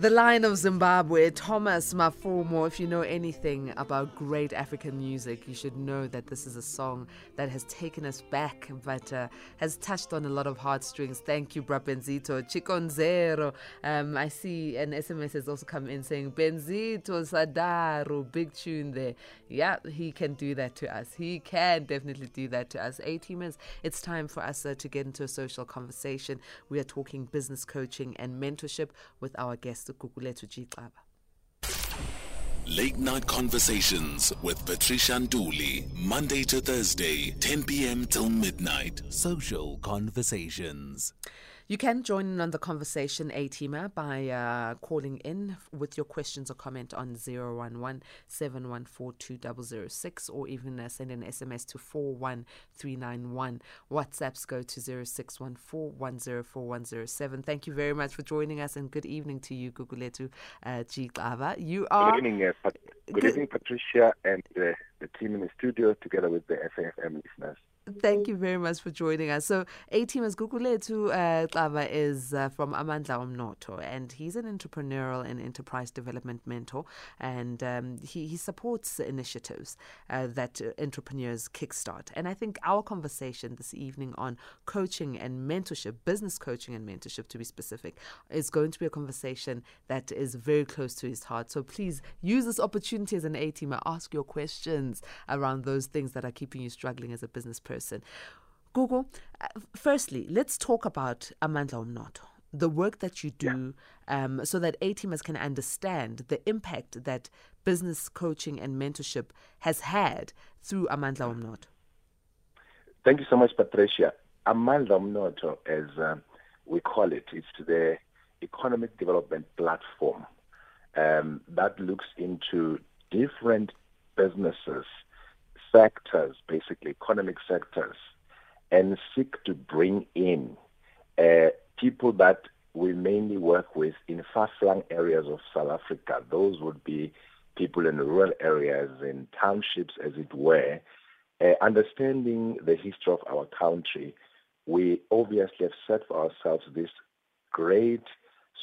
The Lion of Zimbabwe, Thomas Mapfumo. If you know anything about great African music, you should know that this is a song that has taken us back, but uh, has touched on a lot of heartstrings. Thank you, Bra Benzito. Chiconzero. Um, I see an SMS has also come in saying, Benzito Sadaro, big tune there. Yeah, he can do that to us. He can definitely do that to us. A teamers, it's time for us uh, to get into a social conversation. We are talking business coaching and mentorship with our guest. Gugulethu G. Xaba. Late Night Conversations with Patricia Nduli, Monday to Thursday, 10 p.m. till midnight. Social Conversations. You can join in on the conversation, A teamer, by uh, calling in with your questions or comment on 011 or even uh, send an SMS to 41391. WhatsApps go to 0614 Thank you very much for joining us and good evening to you, Gugulethu uh, G. Xaba. You are. Good evening, uh, Pat- good, good evening, Patricia, and uh, the team in the studio together with the SAFM listeners. Thank you very much for joining us. So, A team as Gugulethu uh, Xaba is uh, from Amandla Omnotho, and he's an entrepreneurial and enterprise development mentor, and um, he, he supports initiatives uh, that entrepreneurs kickstart. And I think our conversation this evening on coaching and mentorship, business coaching and mentorship to be specific, is going to be a conversation that is very close to his heart. So, please use this opportunity as an A teamer, ask your questions around those things that are keeping you struggling as a business person person. Google, uh, firstly, let's talk about Amandla Omnotho, the work that you do, yeah. um, so that A teamers can understand the impact that business coaching and mentorship has had through Amandla Omnotho. Thank you so much, Patricia. Amandla Omnotho, as uh, we call it, it's the economic development platform um, that looks into different businesses sectors, basically economic sectors, and seek to bring in uh, people that we mainly work with in far-flung areas of South Africa. Those would be people in rural areas, in townships, as it were. Uh, understanding the history of our country, we obviously have set for ourselves this great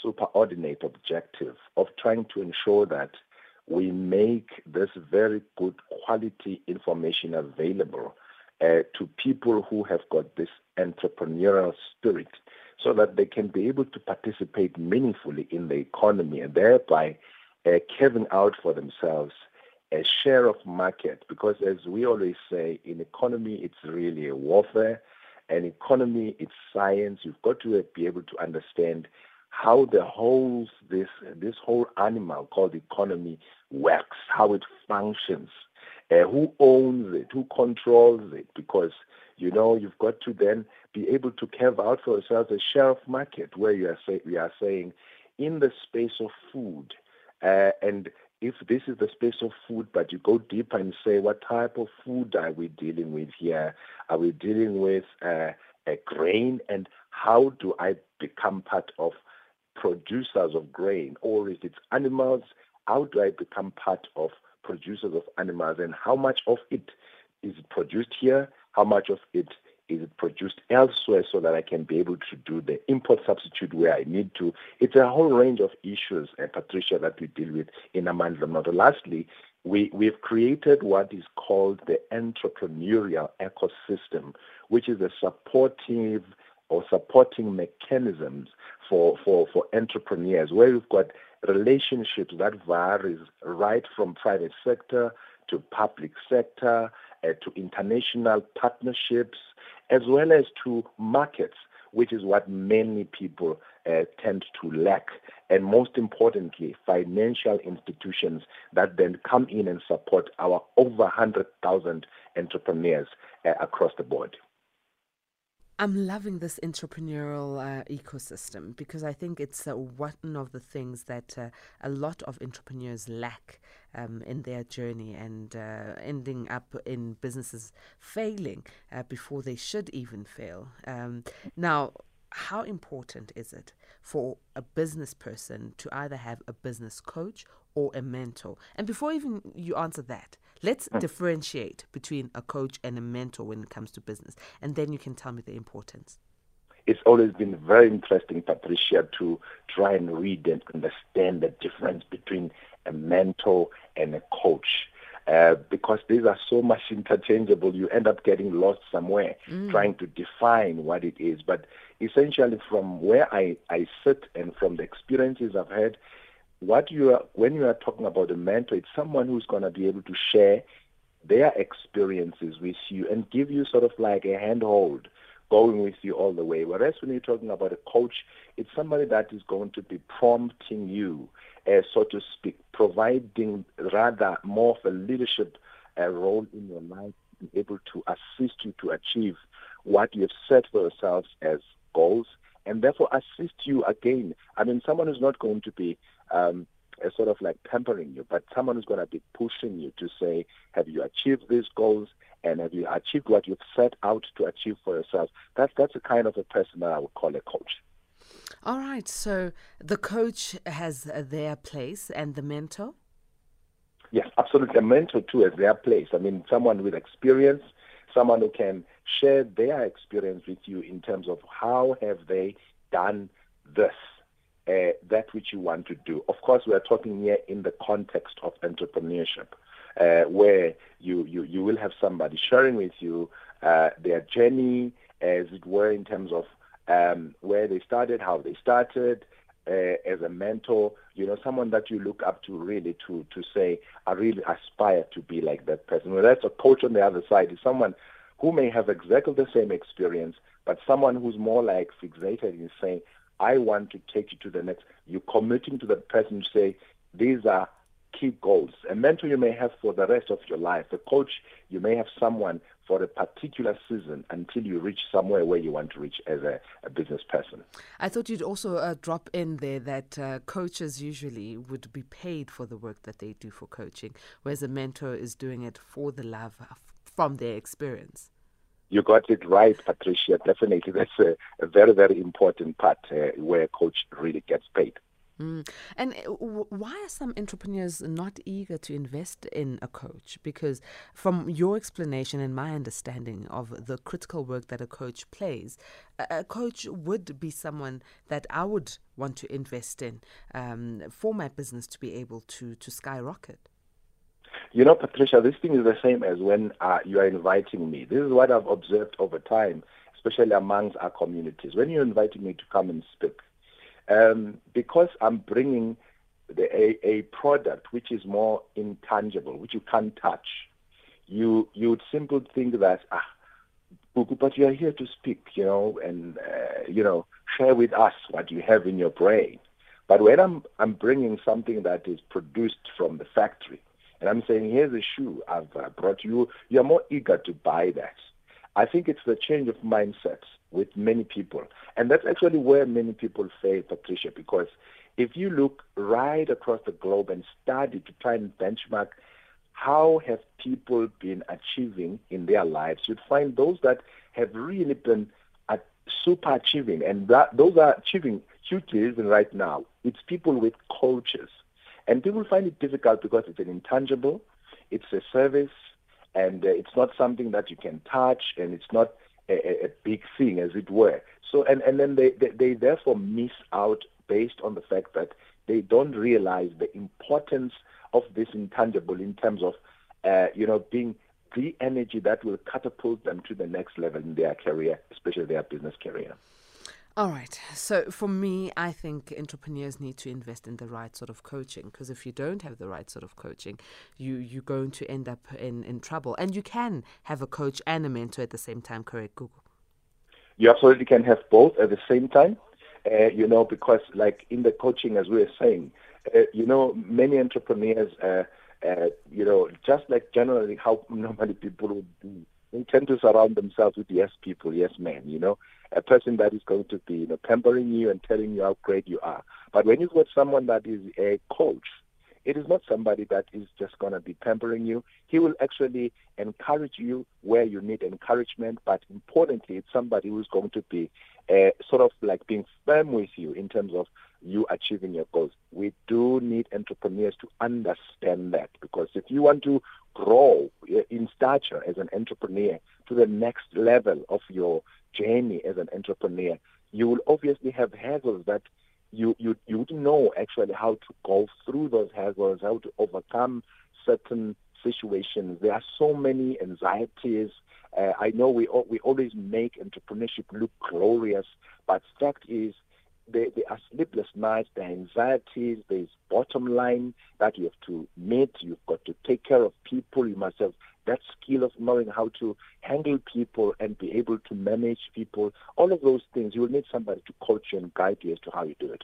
superordinate objective of trying to ensure that we make this very good quality information available uh, to people who have got this entrepreneurial spirit so that they can be able to participate meaningfully in the economy and thereby uh, carving out for themselves a share of market. Because as we always say in economy it's really a warfare. And economy it's science. You've got to be able to understand how the whole this this whole animal called economy works, how it functions, uh, who owns it, who controls it, because you know you've got to then be able to carve out for yourself a shelf market where you are say, we are saying in the space of food uh, and if this is the space of food, but you go deeper and say, what type of food are we dealing with here? Are we dealing with uh, a grain? And how do I become part of producers of grain, or is it animals? How do I become part of producers of animals, and how much of it is produced here? How much of it is produced elsewhere so that I can be able to do the import substitute where I need to? It's a whole range of issues, uh, Patricia, that we deal with in Amandla Model. Lastly, we, we've created what is called the entrepreneurial ecosystem, which is a supportive or supporting mechanisms for, for, for entrepreneurs where we've got relationships that varies right from private sector to public sector uh, to international partnerships as well as to markets which is what many people uh, tend to lack. And most importantly, financial institutions that then come in and support our over 100,000 entrepreneurs uh, across the board. I'm loving this entrepreneurial uh, ecosystem because I think it's uh, one of the things that uh, a lot of entrepreneurs lack um, in their journey and uh, ending up in businesses failing uh, before they should even fail. Um, now, how important is it for a business person to either have a business coach or a mentor? And before even you answer that, Let's mm. differentiate between a coach and a mentor when it comes to business, and then you can tell me the importance. it's always been very interesting, Patricia, to try and read and understand the difference between a mentor and a coach. Uh, because these are so much interchangeable, you end up getting lost somewhere mm. trying to define what it is. But essentially, from where I, I sit and from the experiences I've had, what you are when you are talking about a mentor, it's someone who's going to be able to share their experiences with you and give you sort of like a handhold going with you all the way. Whereas when you're talking about a coach, it's somebody that is going to be prompting you, uh, so to speak, providing rather more of a leadership uh, role in your life, being able to assist you to achieve what you have set for yourselves as goals, and therefore assist you again. I mean, someone who's not going to be um, a sort of like pampering you, but someone who's going to be pushing you to say, have you achieved these goals? And have you achieved what you've set out to achieve for yourself? That's that's the kind of a person that I would call a coach. All right. So the coach has their place, and the mentor. Yes, absolutely. A mentor too has their place. I mean, someone with experience, someone who can share their experience with you in terms of how have they done this uh, that which you want to do. Of course, we are talking here in the context of entrepreneurship, uh, where you, you, you will have somebody sharing with you uh, their journey, as it were, in terms of um, where they started, how they started, uh, as a mentor, you know, someone that you look up to really to to say, I really aspire to be like that person. Well, that's a coach on the other side is someone who may have exactly the same experience, but someone who's more like fixated in saying, I want to take you to the next. You're committing to the person to say, these are key goals. A mentor you may have for the rest of your life. A coach, you may have someone for a particular season until you reach somewhere where you want to reach as a, a business person. I thought you'd also uh, drop in there that uh, coaches usually would be paid for the work that they do for coaching, whereas a mentor is doing it for the love from their experience. You got it right, Patricia. Definitely, that's a, a very, very important part uh, where a coach really gets paid. Mm. And uh, why are some entrepreneurs not eager to invest in a coach? Because, from your explanation and my understanding of the critical work that a coach plays, a, coach would be someone that I would want to invest in um, for my business to be able to, to skyrocket. You know, Patricia, this thing is the same as when uh, you are inviting me. This is what I've observed over time, especially amongst our communities. When you're inviting me to come and speak, um, because I'm bringing the, a, a product which is more intangible, which you can't touch, you you would simply think that ah, but you are here to speak, you know, and uh, you know, share with us what you have in your brain. But when I'm I'm bringing something that is produced from the factory, and I'm saying, here's a shoe I've uh, brought you. You're more eager to buy that. I think it's the change of mindset with many people. And that's actually where many people fail, Patricia, because if you look right across the globe and study to try and benchmark how have people been achieving in their lives, you'd find those that have really been super achieving, and that, those are achieving hugely even right now. It's people with coaches and people find it difficult because it's an intangible, it's a service, and uh, it's not something that you can touch, and it's not a, a big thing, as it were. So, and, and then they, they, they therefore miss out based on the fact that they don't realize the importance of this intangible in terms of, uh, you know, being the energy that will catapult them to the next level in their career, especially their business career. All right. So for me, I think entrepreneurs need to invest in the right sort of coaching because if you don't have the right sort of coaching, you you're going to end up in, in trouble. And you can have a coach and a mentor at the same time, correct, Google? You absolutely can have both at the same time. Uh, you know, because like in the coaching, as we were saying, uh, you know, many entrepreneurs, uh, uh you know, just like generally how normally people would do they tend to surround themselves with yes people, yes men, you know, a person that is going to be, you know, pampering you and telling you how great you are. But when you've got someone that is a coach, it is not somebody that is just going to be pampering you. He will actually encourage you where you need encouragement, but importantly, it's somebody who's going to be uh, sort of like being firm with you in terms of you achieving your goals. We do need entrepreneurs to understand that because if you want to grow in stature as an entrepreneur to the next level of your journey as an entrepreneur, you will obviously have hurdles that you you you wouldn't know actually how to go through those hurdles, how to overcome certain situations. There are so many anxieties. Uh, I know we we always make entrepreneurship look glorious, but fact is there, there are sleepless nights, there are anxieties, there's bottom line that you have to meet, you've got to take care of people, you must have that skill of knowing how to handle people and be able to manage people, all of those things, you will need somebody to coach you and guide you as to how you do it.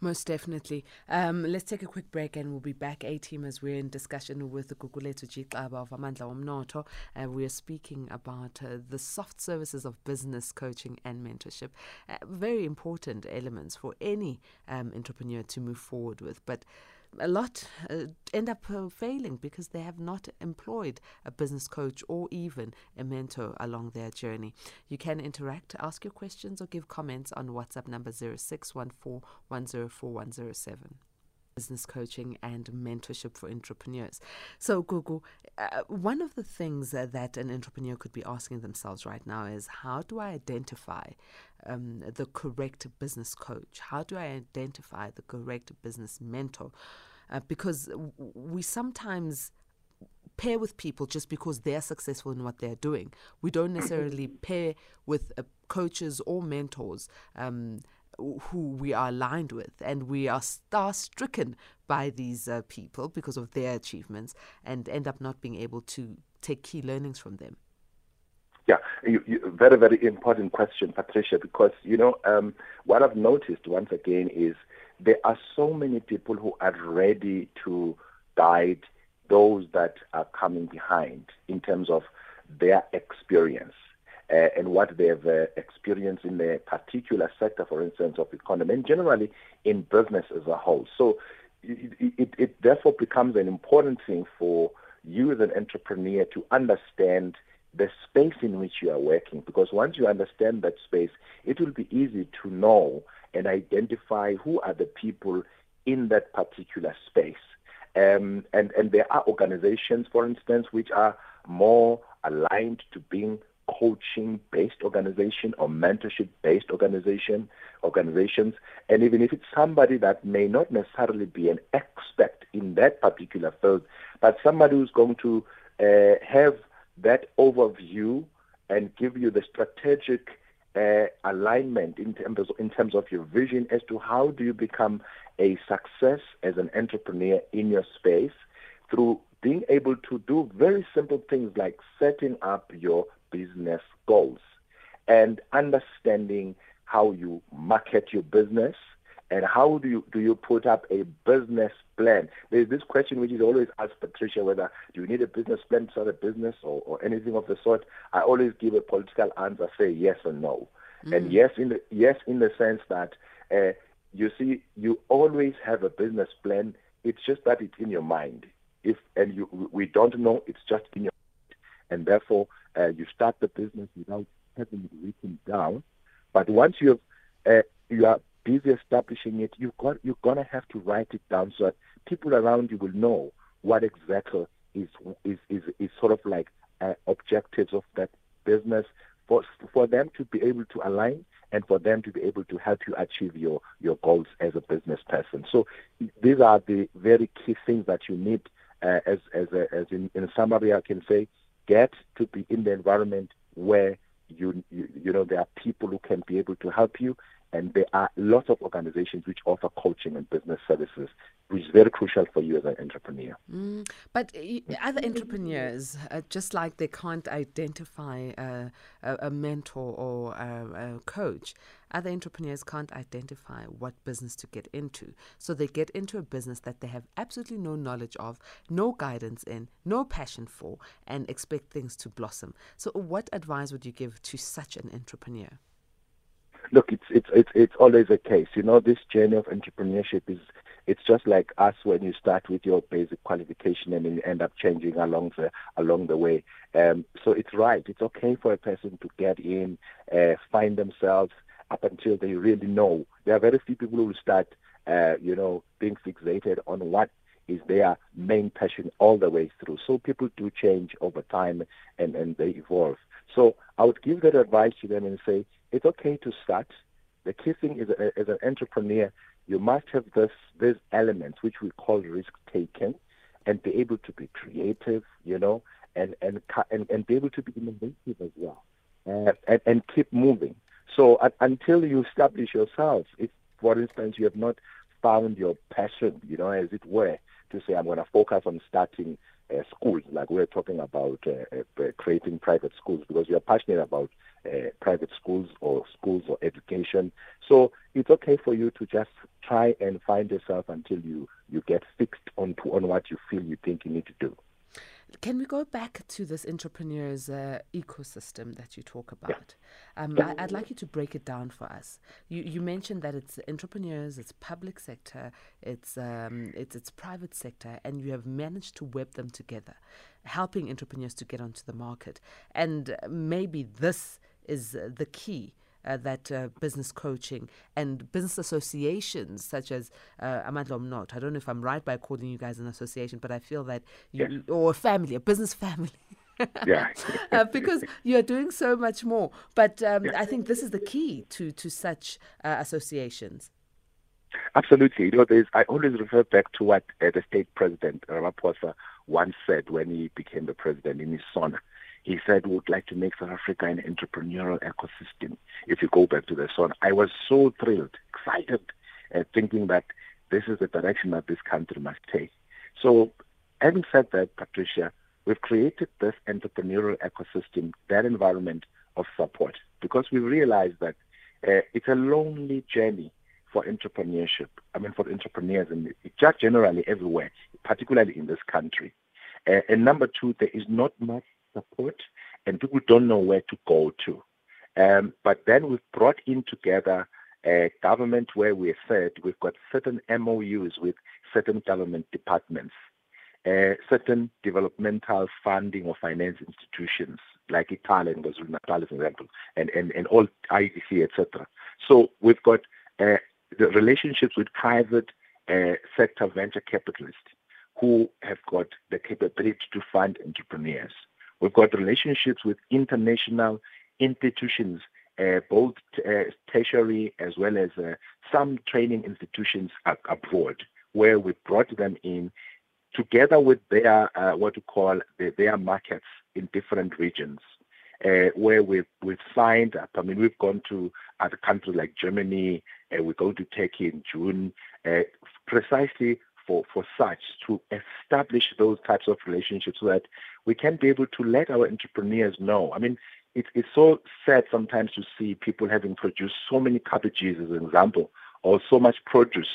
Most definitely. Um, let's take a quick break and we'll be back, A team, as we're in discussion with the Gugulethu G. Xaba of Amandla Omnotho. Uh, we are speaking about uh, the soft services of business coaching and mentorship. Uh, very important elements for any um, entrepreneur to move forward with. But a lot uh, end up uh, failing because they have not employed a business coach or even a mentor along their journey. You can interact, ask your questions, or give comments on WhatsApp number 0614104107 business coaching and mentorship for entrepreneurs. So, Google, uh, one of the things uh, that an entrepreneur could be asking themselves right now is how do I identify um, the correct business coach? How do I identify the correct business mentor? Uh, because we sometimes pair with people just because they're successful in what they're doing. We don't necessarily pair with uh, coaches or mentors um, who we are aligned with, and we are star stricken by these uh, people because of their achievements and end up not being able to take key learnings from them. Yeah, you, you, very, very important question, Patricia, because, you know, um, what I've noticed once again is there are so many people who are ready to guide those that are coming behind in terms of their experience uh, and what they've uh, experienced in a particular sector, for instance, of economy, and generally in business as a whole. So it, it, it therefore becomes an important thing for you as an entrepreneur to understand the space in which you are working because once you understand that space, it will be easy to know and identify who are the people in that particular space. Um, and, and there are organizations, for instance, which are more aligned to being coaching based organization or mentorship based organization organizations and even if it's somebody that may not necessarily be an expert in that particular field but somebody who's going to uh, have that overview and give you the strategic uh, alignment in terms of, in terms of your vision as to how do you become a success as an entrepreneur in your space through being able to do very simple things like setting up your business goals and understanding how you market your business and how do you do you put up a business plan? There's this question which is always asked Patricia whether do you need a business plan to start a business or, or anything of the sort. I always give a political answer, say yes or no. Mm-hmm. And yes in the yes in the sense that uh, you see you always have a business plan. It's just that it's in your mind. If and you we don't know, it's just in your mind. and therefore uh, you start the business without having it written down. But once you have, uh, you are busy establishing it, you got you're gonna have to write it down so that people around you will know what exactly is is is, is sort of like uh, objectives of that business for for them to be able to align and for them to be able to help you achieve your your goals as a business person. So these are the very key things that you need uh, as as a, as in, in summary I can say get to be in the environment where you, you you know there are people who can be able to help you and there are lots of organizations which offer coaching and business services, which is very crucial for you as an entrepreneur. Mm, but other entrepreneurs, uh, just like they can't identify a, a, mentor or a, a, coach, other entrepreneurs can't identify what business to get into. So they get into a business that they have absolutely no knowledge of, no guidance in, no passion for, and expect things to blossom. So, what advice would you give to such an entrepreneur? Look, it's it's it's it's always a case. You know, this journey of entrepreneurship is it's just like us when you start with your basic qualification and you end up changing along the along the way. Um, so it's right. It's okay for a person to get in, uh, find themselves up until they really know. There are very few people who start, uh, you know, being fixated on what is their main passion all the way through. So people do change over time and, and they evolve. So I would give that advice to them and say, it's okay to start. The key thing is, as an entrepreneur, you must have this these elements which we call risk taking, and be able to be creative, you know, and and and, and be able to be innovative as well, uh, and, and keep moving. So until you establish yourself, if for instance you have not found your passion, you know, as it were, to say I'm going to focus on starting uh, schools, like we're talking about uh, uh, creating private schools, because we are passionate about uh, private schools or schools or education. So it's okay for you to just try and find yourself until you, you get fixed on, to, on what you feel you think you need to do. Can we go back to this entrepreneur's uh, ecosystem that you talk about? Yeah. Um, yeah. I, would like you to break it down for us. You, you mentioned that it's entrepreneurs, it's public sector, it's, um, it's it's private sector, and you have managed to web them together, helping entrepreneurs to get onto the market. And maybe this is uh, the key. Uh, that uh, business coaching and business associations such as uh, Amandla Not. I don't know if I'm right by calling you guys an association, but I feel that you, yes. or a family, a business family. yeah. uh, because you're doing so much more. But um, yeah. I think this is the key to to such uh, associations. Absolutely. You know, there's, I always refer back to what uh, the state president, Ramaphosa, once said when he became the president in his SONA. He said, we would like to make South Africa an entrepreneurial ecosystem. If you go back to the SONA, I was so thrilled, excited, uh, thinking that this is the direction that this country must take. So, having said that, Patricia, we've created this entrepreneurial ecosystem, that environment of support, because we realize that uh, it's a lonely journey for entrepreneurship. I mean, for entrepreneurs and just generally everywhere, particularly in this country. Uh, and number two, there is not much support, and people don't know where to go to. Um, but then we've brought in together a government where we said we've got certain MOUs with certain government departments, uh, certain developmental funding or finance institutions like Ithala, KwaZulu Natal, for example, and, and, and all IDC, etc. So we've got uh, the relationships with private uh, sector venture capitalists who have got the capability to fund entrepreneurs. We've got relationships with international institutions, uh, both uh, tertiary as well as uh, some training institutions abroad, where we brought them in together with their what we call the, their markets in different regions. Uh, where we've, we've signed up. I mean, we've gone to other countries like Germany, uh, we're going to Turkey in June, uh, precisely for, for such to establish those types of relationships so that we can be able to let our entrepreneurs know. I mean, it, it's so sad sometimes to see people having produced so many cabbages, as an example, or so much produce,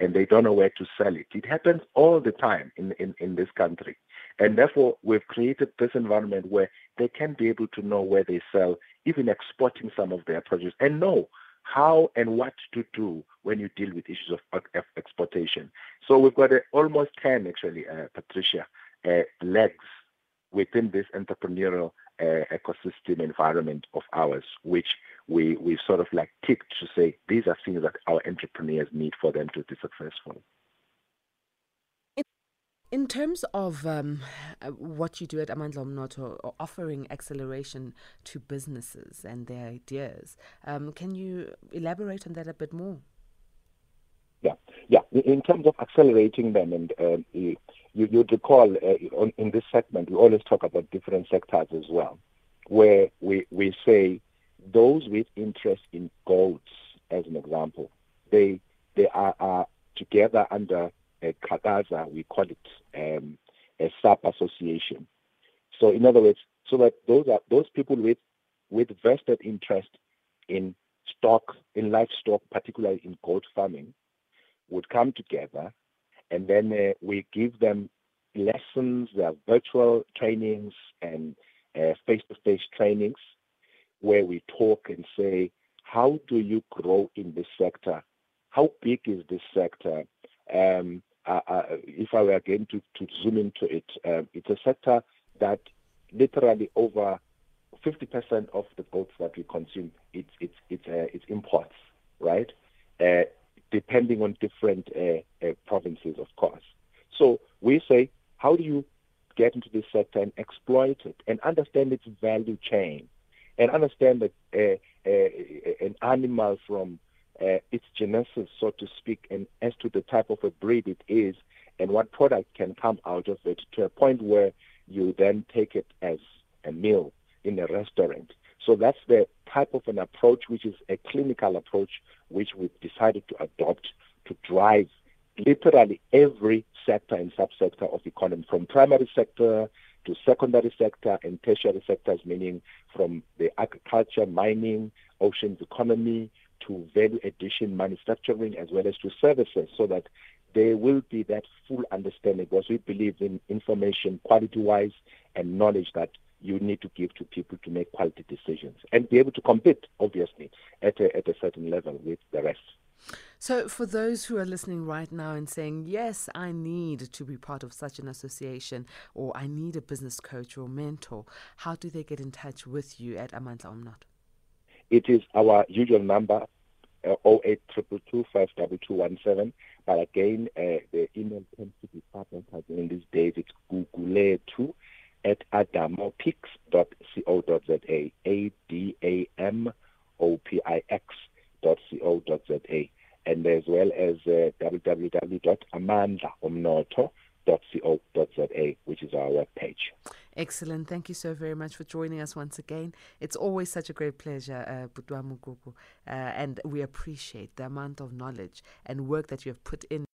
and they don't know where to sell it. It happens all the time in, in, in this country. And therefore, we've created this environment where they can be able to know where they sell, even exporting some of their produce, and know how and what to do when you deal with issues of, exportation. So we've got uh, almost 10, actually, uh, Patricia, uh, legs within this entrepreneurial uh, ecosystem environment of ours, which we, we sort of like ticked to say these are things that our entrepreneurs need for them to be successful. In terms of um, what you do at Amandla Omnotho, offering acceleration to businesses and their ideas, um, can you elaborate on that a bit more? Yeah, yeah. In terms of accelerating them, and um, you, you'd recall uh, on, in this segment, we always talk about different sectors as well, where we, we say those with interest in goats, as an example, they they are, are together under a Kagaza, we call it um, a sub association. So, in other words, so that those are those people with with vested interest in stock, in livestock, particularly in goat farming, would come together, and then uh, we give them lessons, uh, virtual trainings, and uh, face-to-face trainings, where we talk and say, how do you grow in this sector? How big is this sector? Um, if I were again to, to zoom into it, uh, it's a sector that literally over 50% of the goats that we consume, it's it's it's uh, it's imports, right? Uh, depending on different uh, provinces, of course. So we say, how do you get into this sector and exploit it and understand its value chain, and understand that an animal from uh, its genesis, so to speak, and as to the type of a breed it is, and what product can come out of it to a point where you then take it as a meal in a restaurant. So that's the type of an approach, which is a clinical approach, which we've decided to adopt to drive literally every sector and subsector of economy, from primary sector to secondary sector and tertiary sectors, meaning from the agriculture, mining, oceans economy to value addition manufacturing as well as to services so that there will be that full understanding because we believe in information quality wise and knowledge that you need to give to people to make quality decisions and be able to compete obviously at a, at a certain level with the rest. So, for those who are listening right now and saying, Yes, I need to be part of such an association, or I need a business coach or mentor, how do they get in touch with you at Amandla Omnotho? It is our usual number, uh, 0822 But again, uh, the email tends to be partnered in these days. It's google2 at adamopix.co.za. A D A M O P I X dot co.za and as well as uh, which is our webpage. Excellent. Thank you so very much for joining us once again. It's always such a great pleasure, uh, Butwa Mugugu, uh, and we appreciate the amount of knowledge and work that you have put in.